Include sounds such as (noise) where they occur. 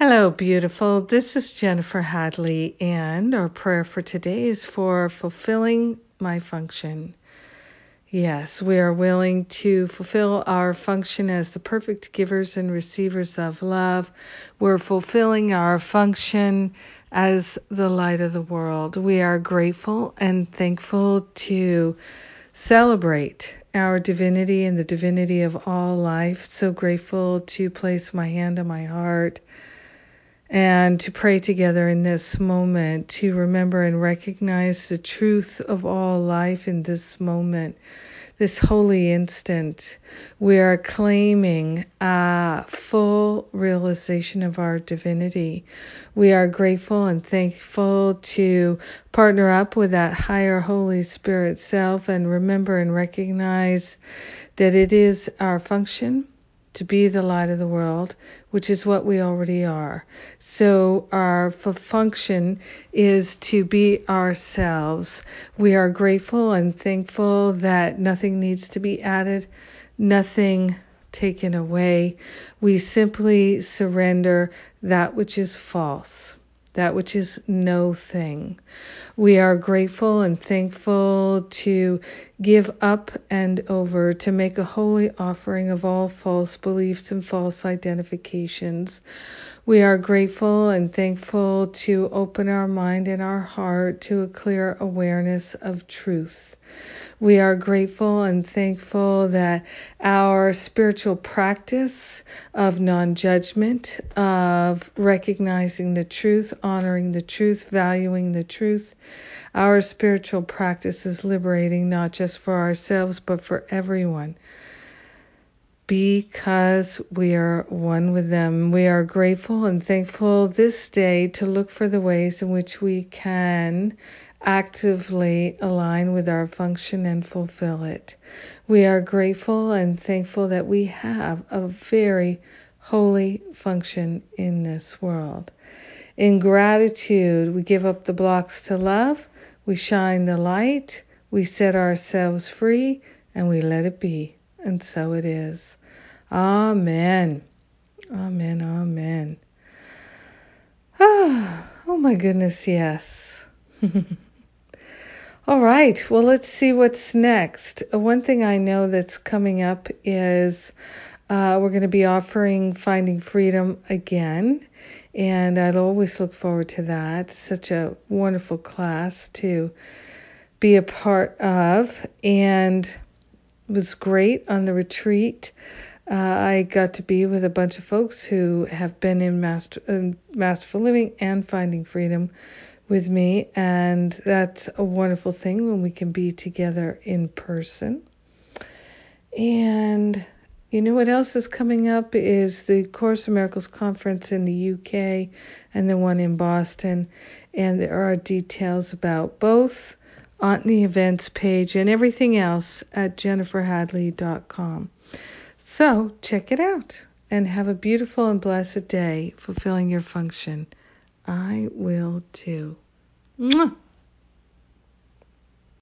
Hello, beautiful. This is Jennifer Hadley, and our prayer for today is for fulfilling my function. Yes, we are willing to fulfill our function as the perfect givers and receivers of love. We're fulfilling our function as the light of the world. We are grateful and thankful to celebrate our divinity and the divinity of all life. So grateful to place my hand on my heart and to pray together in this moment, to remember and recognize the truth of all life in this moment, this holy instant. We are claiming a full realization of our divinity. We are grateful and thankful to partner up with that higher Holy Spirit self and remember and recognize that it is our function to be the light of the world, which is what we already are. So our function is to be ourselves. We are grateful and thankful that nothing needs to be added, nothing taken away. We simply surrender that which is false that which is no thing. We are grateful and thankful to give up and over, to make a holy offering of all false beliefs and false identifications. We are grateful and thankful to open our mind and our heart to a clear awareness of truth. We are grateful and thankful that our spiritual practice of non judgment, of recognizing the truth, honoring the truth, valuing the truth, our spiritual practice is liberating not just for ourselves but for everyone because we are one with them. We are grateful and thankful this day to look for the ways in which we can actively align with our function and fulfill it. We are grateful and thankful that we have a very holy function in this world. In gratitude, we give up the blocks to love, we shine the light, we set ourselves free, and we let it be. And so it is. Amen. Amen. Amen. Ah, oh my goodness, yes. (laughs) All right, well, let's see what's next. One thing I know that's coming up is uh, we're going to be offering Finding Freedom again, and I'd always look forward to that. Such a wonderful class to be a part of, and it was great on the retreat. Uh, I got to be with a bunch of folks who have been in Master, Masterful Living and Finding Freedom with me, and that's a wonderful thing when we can be together in person. And you know what else is coming up is the Course of Miracles conference in the UK and the one in Boston, and there are details about both on the events page and everything else at jenniferhadley.com. So check it out and have a beautiful and blessed day fulfilling your function. I will too. Mwah.